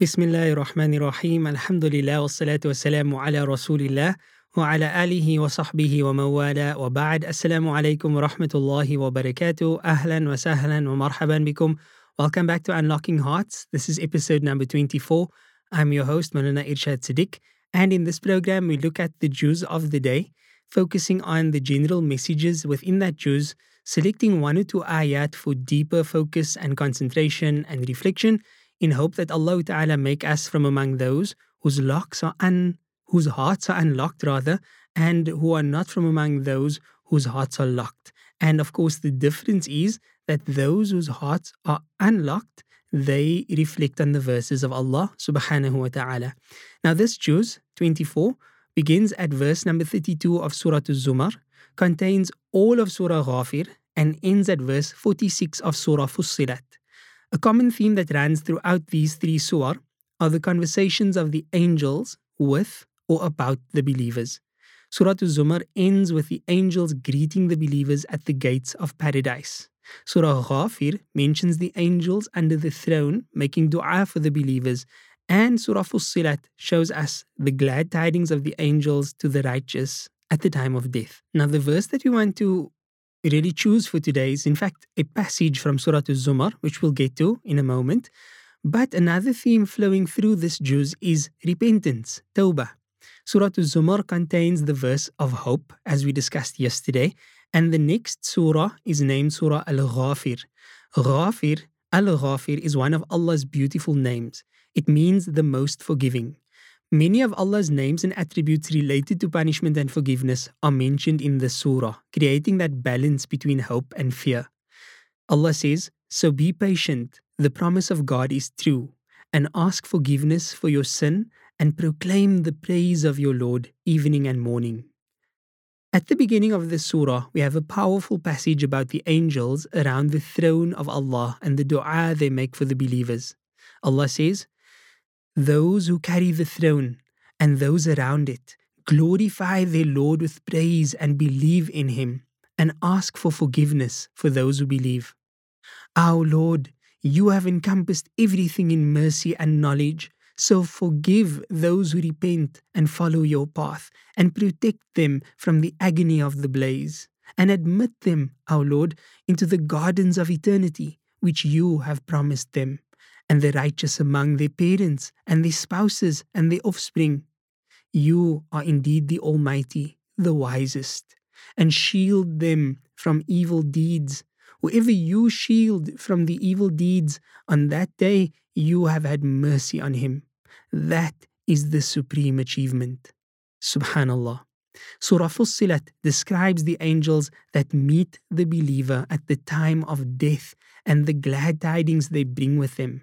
بسم الله الرحمن الرحيم الحمد لله والصلاة والسلام على رسول الله وعلى آله وصحبه ومن وبعد السلام عليكم ورحمة الله وبركاته أهلا وسهلا ومرحبا بكم Welcome back to Unlocking Hearts. This is episode number 24. I'm your host, Manana Irshad Siddiq, and in this program, we look at the juz of the day, focusing on the general messages within that juz, selecting one or two ayat for deeper focus and concentration and reflection, in hope that Allah Ta'ala make us from among those whose locks are un, whose hearts are unlocked rather, and who are not from among those whose hearts are locked. And of course, the difference is that those whose hearts are unlocked, they reflect on the verses of Allah subhanahu wa ta'ala. Now, this Juz 24 begins at verse number 32 of Surah Al-Zumar, contains all of Surah Ghafir, and ends at verse 46 of Surah Fussilat. A common theme that runs throughout these three surah are the conversations of the angels with or about the believers. Surah Al-Zumar ends with the angels greeting the believers at the gates of paradise. Surah Ghafir mentions the angels under the throne making dua for the believers, and Surah Fussilat shows us the glad tidings of the angels to the righteous at the time of death. Now, the verse that we want to really choose for today is, in fact, a passage from Surah Al-Zumar, which we'll get to in a moment. But another theme flowing through this juz is repentance, tawbah. Surah Al-Zumar contains the verse of hope, as we discussed yesterday, and the next surah is named Surah Al-Ghafir. Ghafir, Al-Ghafir is one of Allah's beautiful names. It means the most forgiving. Many of Allah's names and attributes related to punishment and forgiveness are mentioned in the surah, creating that balance between hope and fear. Allah says, So be patient, the promise of God is true, and ask forgiveness for your sin and proclaim the praise of your Lord evening and morning. At the beginning of the surah, we have a powerful passage about the angels around the throne of Allah and the dua they make for the believers. Allah says, those who carry the throne and those around it glorify their Lord with praise and believe in Him and ask for forgiveness for those who believe. Our Lord, you have encompassed everything in mercy and knowledge, so forgive those who repent and follow your path and protect them from the agony of the blaze and admit them, our Lord, into the gardens of eternity which you have promised them and the righteous among their parents and their spouses and their offspring. You are indeed the Almighty, the wisest, and shield them from evil deeds. Whoever you shield from the evil deeds, on that day you have had mercy on him. That is the supreme achievement. Subhanallah. Surah Fussilat describes the angels that meet the believer at the time of death and the glad tidings they bring with them.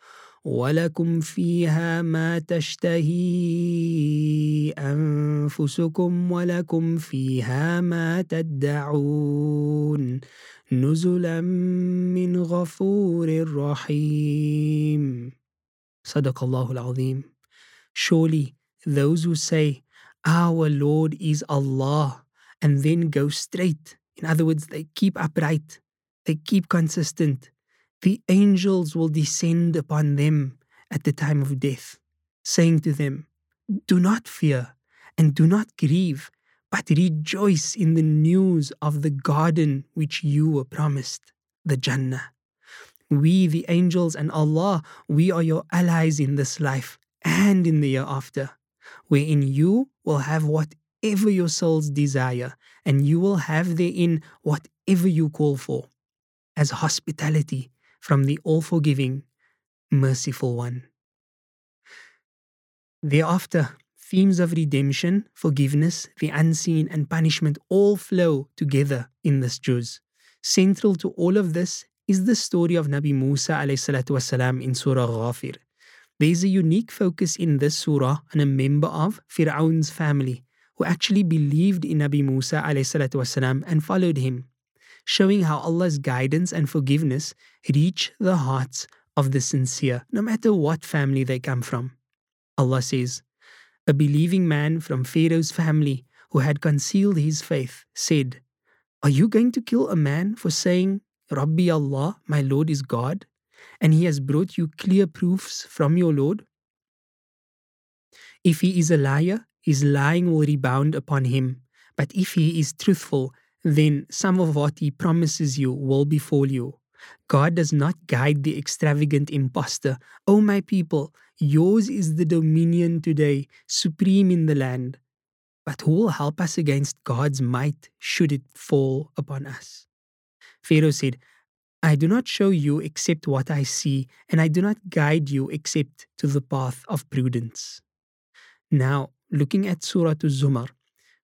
ولكم فيها ما تشتهي أنفسكم ولكم فيها ما تدعون نزلا من غفور رحيم صدق الله العظيم Surely those who say, Our Lord is Allah, and then go straight, in other words, they keep upright, they keep consistent, the angels will descend upon them at the time of death, saying to them, Do not fear and do not grieve, but rejoice in the news of the garden which you were promised, the Jannah. We, the angels, and Allah, we are your allies in this life and in the year after, wherein you will have whatever your souls desire, and you will have therein whatever you call for, as hospitality from the all forgiving, merciful one. Thereafter, themes of redemption, forgiveness, the unseen, and punishment all flow together in this juz. Central to all of this is the story of Nabi Musa والسلام, in Surah Ghafir. There's a unique focus in this surah on a member of Fir'aun's family who actually believed in Nabi Musa والسلام, and followed him, showing how Allah's guidance and forgiveness reach the hearts of the sincere, no matter what family they come from. Allah says, A believing man from Pharaoh's family who had concealed his faith said, Are you going to kill a man for saying, Rabbi Allah, my Lord is God, and he has brought you clear proofs from your Lord? If he is a liar, his lying will rebound upon him. But if he is truthful, then some of what he promises you will befall you. God does not guide the extravagant impostor. O oh, my people, yours is the dominion today, supreme in the land. But who will help us against God's might should it fall upon us? Pharaoh said, I do not show you except what I see, and I do not guide you except to the path of prudence. Now, looking at Surah Zumar,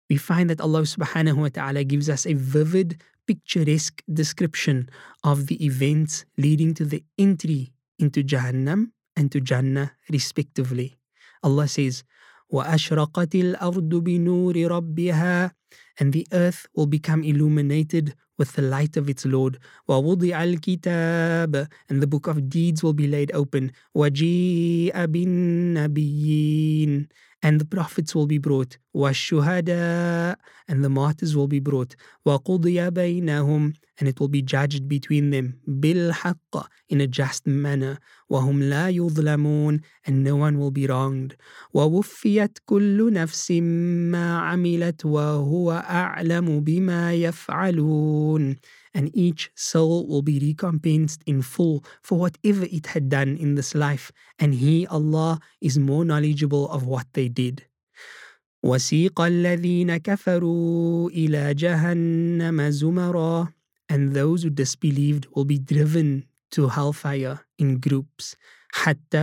we find that Allah subhanahu wa ta'ala gives us a vivid, picturesque description of the events leading to the entry into Jahannam and to Jannah respectively. Allah says, وَأَشْرَقَتِ الْأَرْضُ بِنُورِ رَبِّهَا And the earth will become illuminated with the light of its Lord. وَوُضِعَ الْكِتَابَ And the book of deeds will be laid open. وَجِيءَ بِالنَّبِيِّينَ and the prophets will be brought, وَالشُّهَدَاء and the martyrs will be brought, وَقُضِيَ بَيْنَهُمْ and it will be judged between them, بِالْحَقِّ in a just manner, وَهُمْ لَا يُظْلَمُونَ and no one will be wronged, وَوُفِّيَتْ كُلُّ نَفْسٍ مَا عَمِلَتْ وَهُوَ أَعْلَمُ بِمَا يَفْعَلُونَ and each soul will be recompensed in full for whatever it had done in this life, and He, Allah, is more knowledgeable of what they did. وسيق الذين كفروا إلى جهنم زمرا and those who disbelieved will be driven to hellfire in groups حتى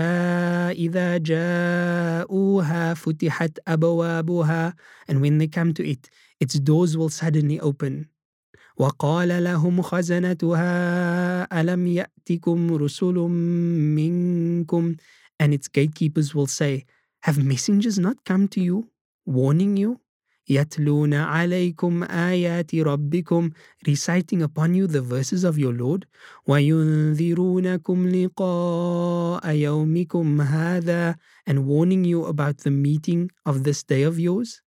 إذا جاءوها فتحت أبوابها and when they come to it its doors will suddenly open وقال لهم خزنتها ألم يأتكم رسل منكم and its gatekeepers will say have messengers not come to you warning you يتلون عليكم آيات ربكم reciting upon you the verses of your Lord وينذرونكم لقاء يومكم هذا and warning you about the meeting of this day of yours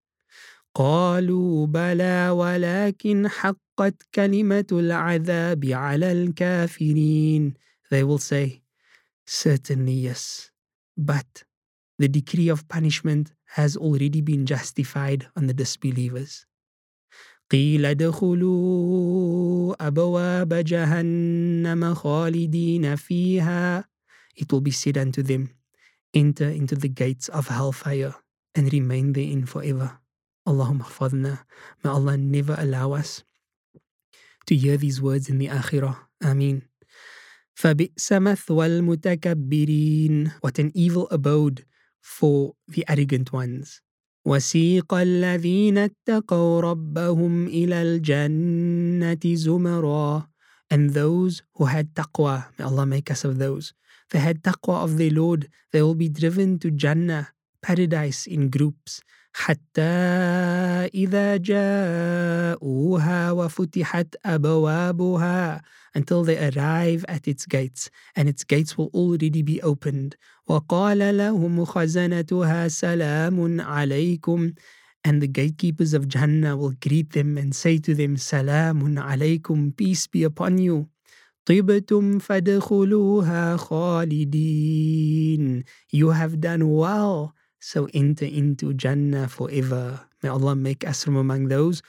قالوا بلى ولكن حقت كلمة العذاب على الكافرين They will say, Certainly yes, but the decree of punishment has already been justified on the disbelievers. قيل ادخلوا أبواب جهنم خالدين فيها It will be said unto them, Enter into the gates of hellfire and remain therein forever. Allahumma khfadna. May Allah never allow us to hear these words in the akhirah. Ameen. فَبِئْسَ مَثْوَى الْمُتَكَبِّرِينَ What an evil abode for the arrogant ones. وسيق الذين اتقوا ربهم إلى الجنة زمرا And those who had taqwa, may Allah make us of those. They had taqwa of their Lord. They will be driven to Jannah, paradise in groups. حتى إذا جاءوها وفتحت أبوابها until they arrive at its gates and its gates will already be opened وقال لهم خزنتها سلام عليكم and the gatekeepers of Jannah will greet them and say to them سلام عليكم peace be upon you طبتم فادخلوها خالدين you have done well so enter into Jannah forever. May Allah make us from among those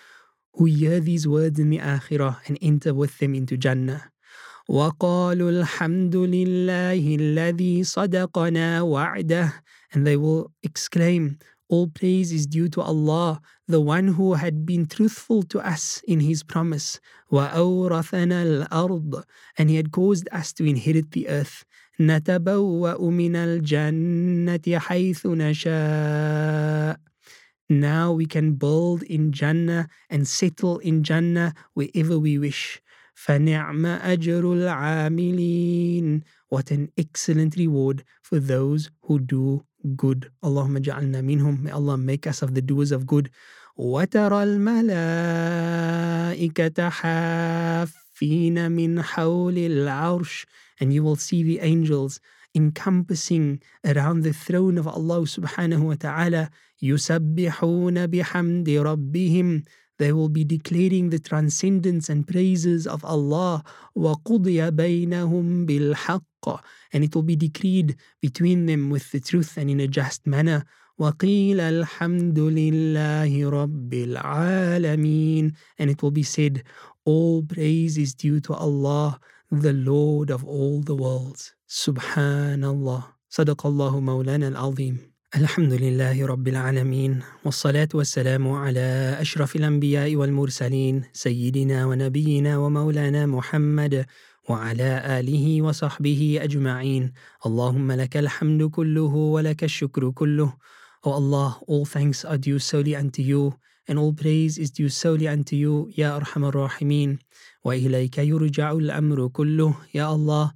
who hear these words in the Akhirah and enter with them into Jannah. وقالوا الحمد لله الذي صدقنا وعده and they will exclaim all praise is due to Allah the one who had been truthful to us in his promise وأورثنا الأرض and he had caused us to inherit the earth نتبوأ من الجنة حيث نشاء Now we can build in Jannah and settle in Jannah wherever we wish. فَنِعْمَ أَجْرُ الْعَامِلِينَ What an excellent reward for those who do good. Allahumma ja'alna minhum. May Allah make us of the doers of good. وترى الملائكة حافين من حول العرش and you will see the angels encompassing around the throne of Allah subhanahu wa ta'ala يسبحون بحمد ربهم they will be declaring the transcendence and praises of Allah. وَقُضِيَ بَيْنَهُمْ بِالْحَقِّ And it will be decreed between them with the truth and in a just manner. وَقِيلَ الْحَمْدُ لِلَّهِ رَبِّ الْعَالَمِينَ And it will be said, all praise is due to Allah, the Lord of all the worlds. Subhanallah. صدق الله مولانا العظيم الحمد لله رب العالمين والصلاة والسلام على أشرف الأنبياء والمرسلين سيدنا ونبينا ومولانا محمد وعلى آله وصحبه أجمعين اللهم لك الحمد كله ولك الشكر كله O Allah, all thanks are due solely unto you and all praise is due solely unto you, Ya Arham Ar-Rahimin. وإليك يرجع الأمر كله, Ya Allah,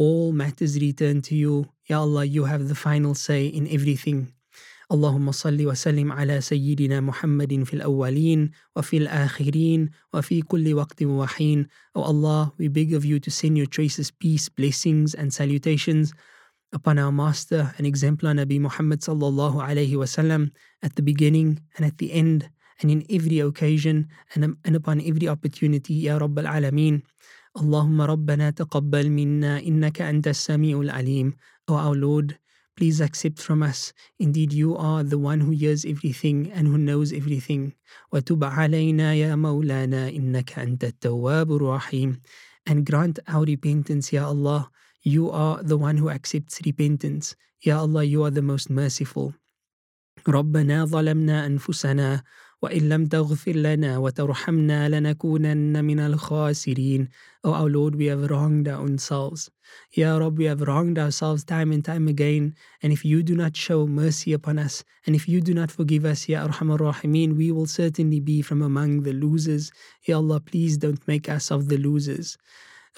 all matters return to you, Ya Allah, you have the final say in everything. اللهم صل وسلم على سيدنا محمد في الأولين وفي الآخرين وفي كل وقت وحين. O Allah, we beg of you to send your choicest peace, blessings and salutations upon our master and exemplar Nabi Muhammad sallallahu alayhi wasallam at the beginning and at the end and in every occasion and, and upon every opportunity, Ya Rabbal Alameen. اللهم ربنا تقبل منا إنك أنت السميع العليم O our Lord, please accept from us. Indeed, you are the one who hears everything and who knows everything. وتب علينا يا مولانا إنك أنت التواب الرحيم. And grant our repentance, Ya Allah. You are the one who accepts repentance. Ya Allah, you are the most merciful. ربنا ظلمنا أنفسنا وإن لم تغفر لنا وترحمنا لنكونن من الخاسرين Oh our Lord, we have wronged our own selves. Ya Rab, we have wronged ourselves time and time again. And if you do not show mercy upon us, and if you do not forgive us, Ya Arhamar Rahimeen, we will certainly be from among the losers. Ya Allah, please don't make us of the losers.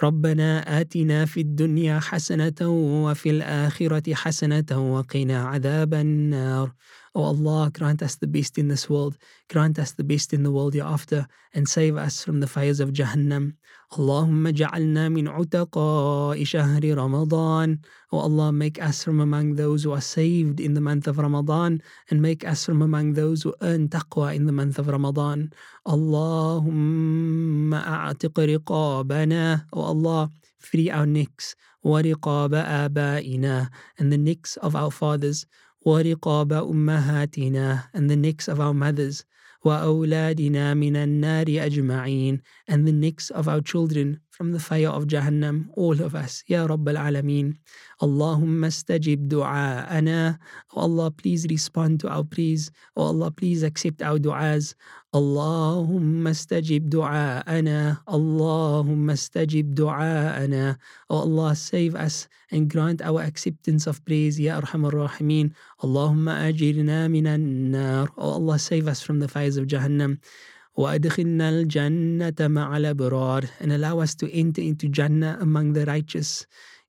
ربنا آتنا في الدنيا حسنة وفي الآخرة حسنة وقنا عذاب النار oh Allah, grant us the best in this world, grant us the best in the world hereafter, and save us from the fires of Jahannam. Allahumma ja'alna min utaqa'i shahri Ramadan. O oh Allah, make us from among those who are saved in the month of Ramadan, and make us from among those who earn taqwa in the month of Ramadan. Allahumma a'tiq riqabana. O oh Allah, free our necks. ورقاب آبائنا and the necks of our fathers ورقاب أمهاتنا and the necks of our mothers وأولادنا من النار أجمعين and the necks of our children from the fire of Jahannam, all of us, Ya Rabbal Alameen. Allahumma stajib du'a'ana. Oh Allah, please respond to our pleas. Oh Allah, please accept our du'as. Allahumma stajib du'a'ana. Allahumma stajib du'a'ana. Oh Allah, save us and grant our acceptance of praise, Ya Arhamar Rahimeen. Allahumma ajirna minan nar. Oh Allah, save us from the fires of Jahannam. وأدخلنا الجنة مع الأبرار and allow us to enter into Jannah among the righteous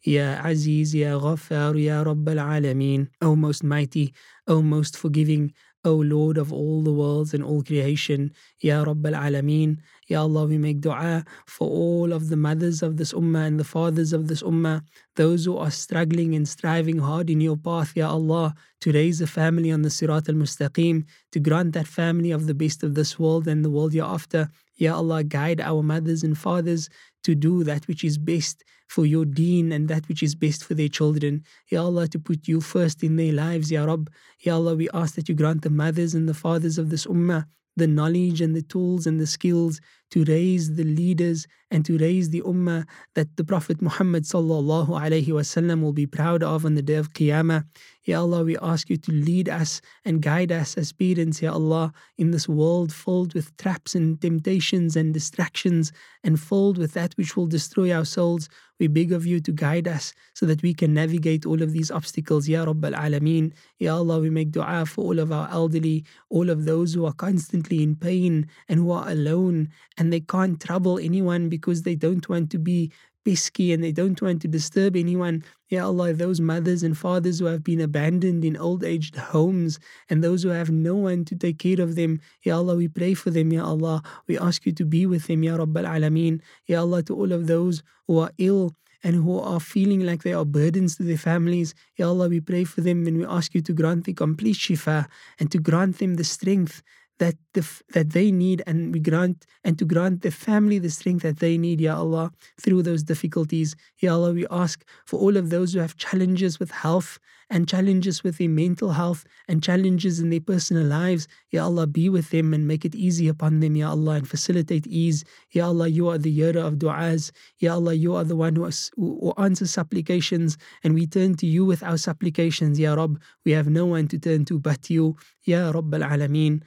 يا عزيز يا غفار يا رب العالمين O most mighty, O most forgiving, O Lord of all the worlds and all creation, Ya Rabb al-Alameen, Ya Allah, we make dua for all of the mothers of this ummah and the fathers of this ummah, those who are struggling and striving hard in your path, Ya Allah, to raise a family on the Sirat al-Mustaqim, to grant that family of the best of this world and the world hereafter. Ya Allah, guide our mothers and fathers to do that which is best for your deen and that which is best for their children. Ya Allah, to put you first in their lives, Ya Rabb. Ya Allah, we ask that you grant the mothers and the fathers of this ummah the knowledge and the tools and the skills to raise the leaders and to raise the ummah that the Prophet Muhammad sallallahu alaihi wasallam will be proud of on the day of Qiyamah. Ya Allah, we ask you to lead us and guide us as parents, Ya Allah, in this world filled with traps and temptations and distractions and filled with that which will destroy our souls. We beg of you to guide us so that we can navigate all of these obstacles. Ya Rabb al Alameen. Ya Allah, we make dua for all of our elderly, all of those who are constantly in pain and who are alone and they can't trouble anyone because they don't want to be pesky and they don't want to disturb anyone. Ya Allah, those mothers and fathers who have been abandoned in old aged homes and those who have no one to take care of them, Ya Allah, we pray for them, Ya Allah. We ask you to be with them, Ya Rabbal Alameen. Ya Allah, to all of those who are ill and who are feeling like they are burdens to their families. Ya Allah, we pray for them and we ask you to grant the complete shifa and to grant them the strength that the, that they need and we grant and to grant the family the strength that they need ya allah through those difficulties. Ya allah we ask for all of those who have challenges with health and challenges with their mental health and challenges in their personal lives. Ya allah be with them and make it easy upon them ya allah and facilitate ease. Ya allah you are the hearer of du'as. Ya allah you are the one who, who answers supplications and we turn to you with our supplications ya rab. We have no one to turn to but you. Ya rabb al alameen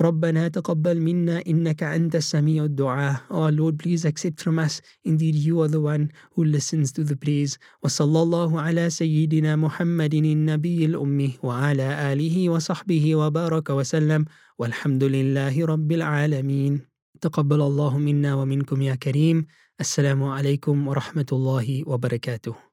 ربنا تقبل منا إنك أنت السميع الدعاء. Oh Lord please accept from us. Indeed you are the one who listens to the praise وصلى الله على سيدنا محمد النبي الأمي وعلى آله وصحبه وبارك وسلم. والحمد لله رب العالمين. تقبل الله منا ومنكم يا كريم. السلام عليكم ورحمة الله وبركاته.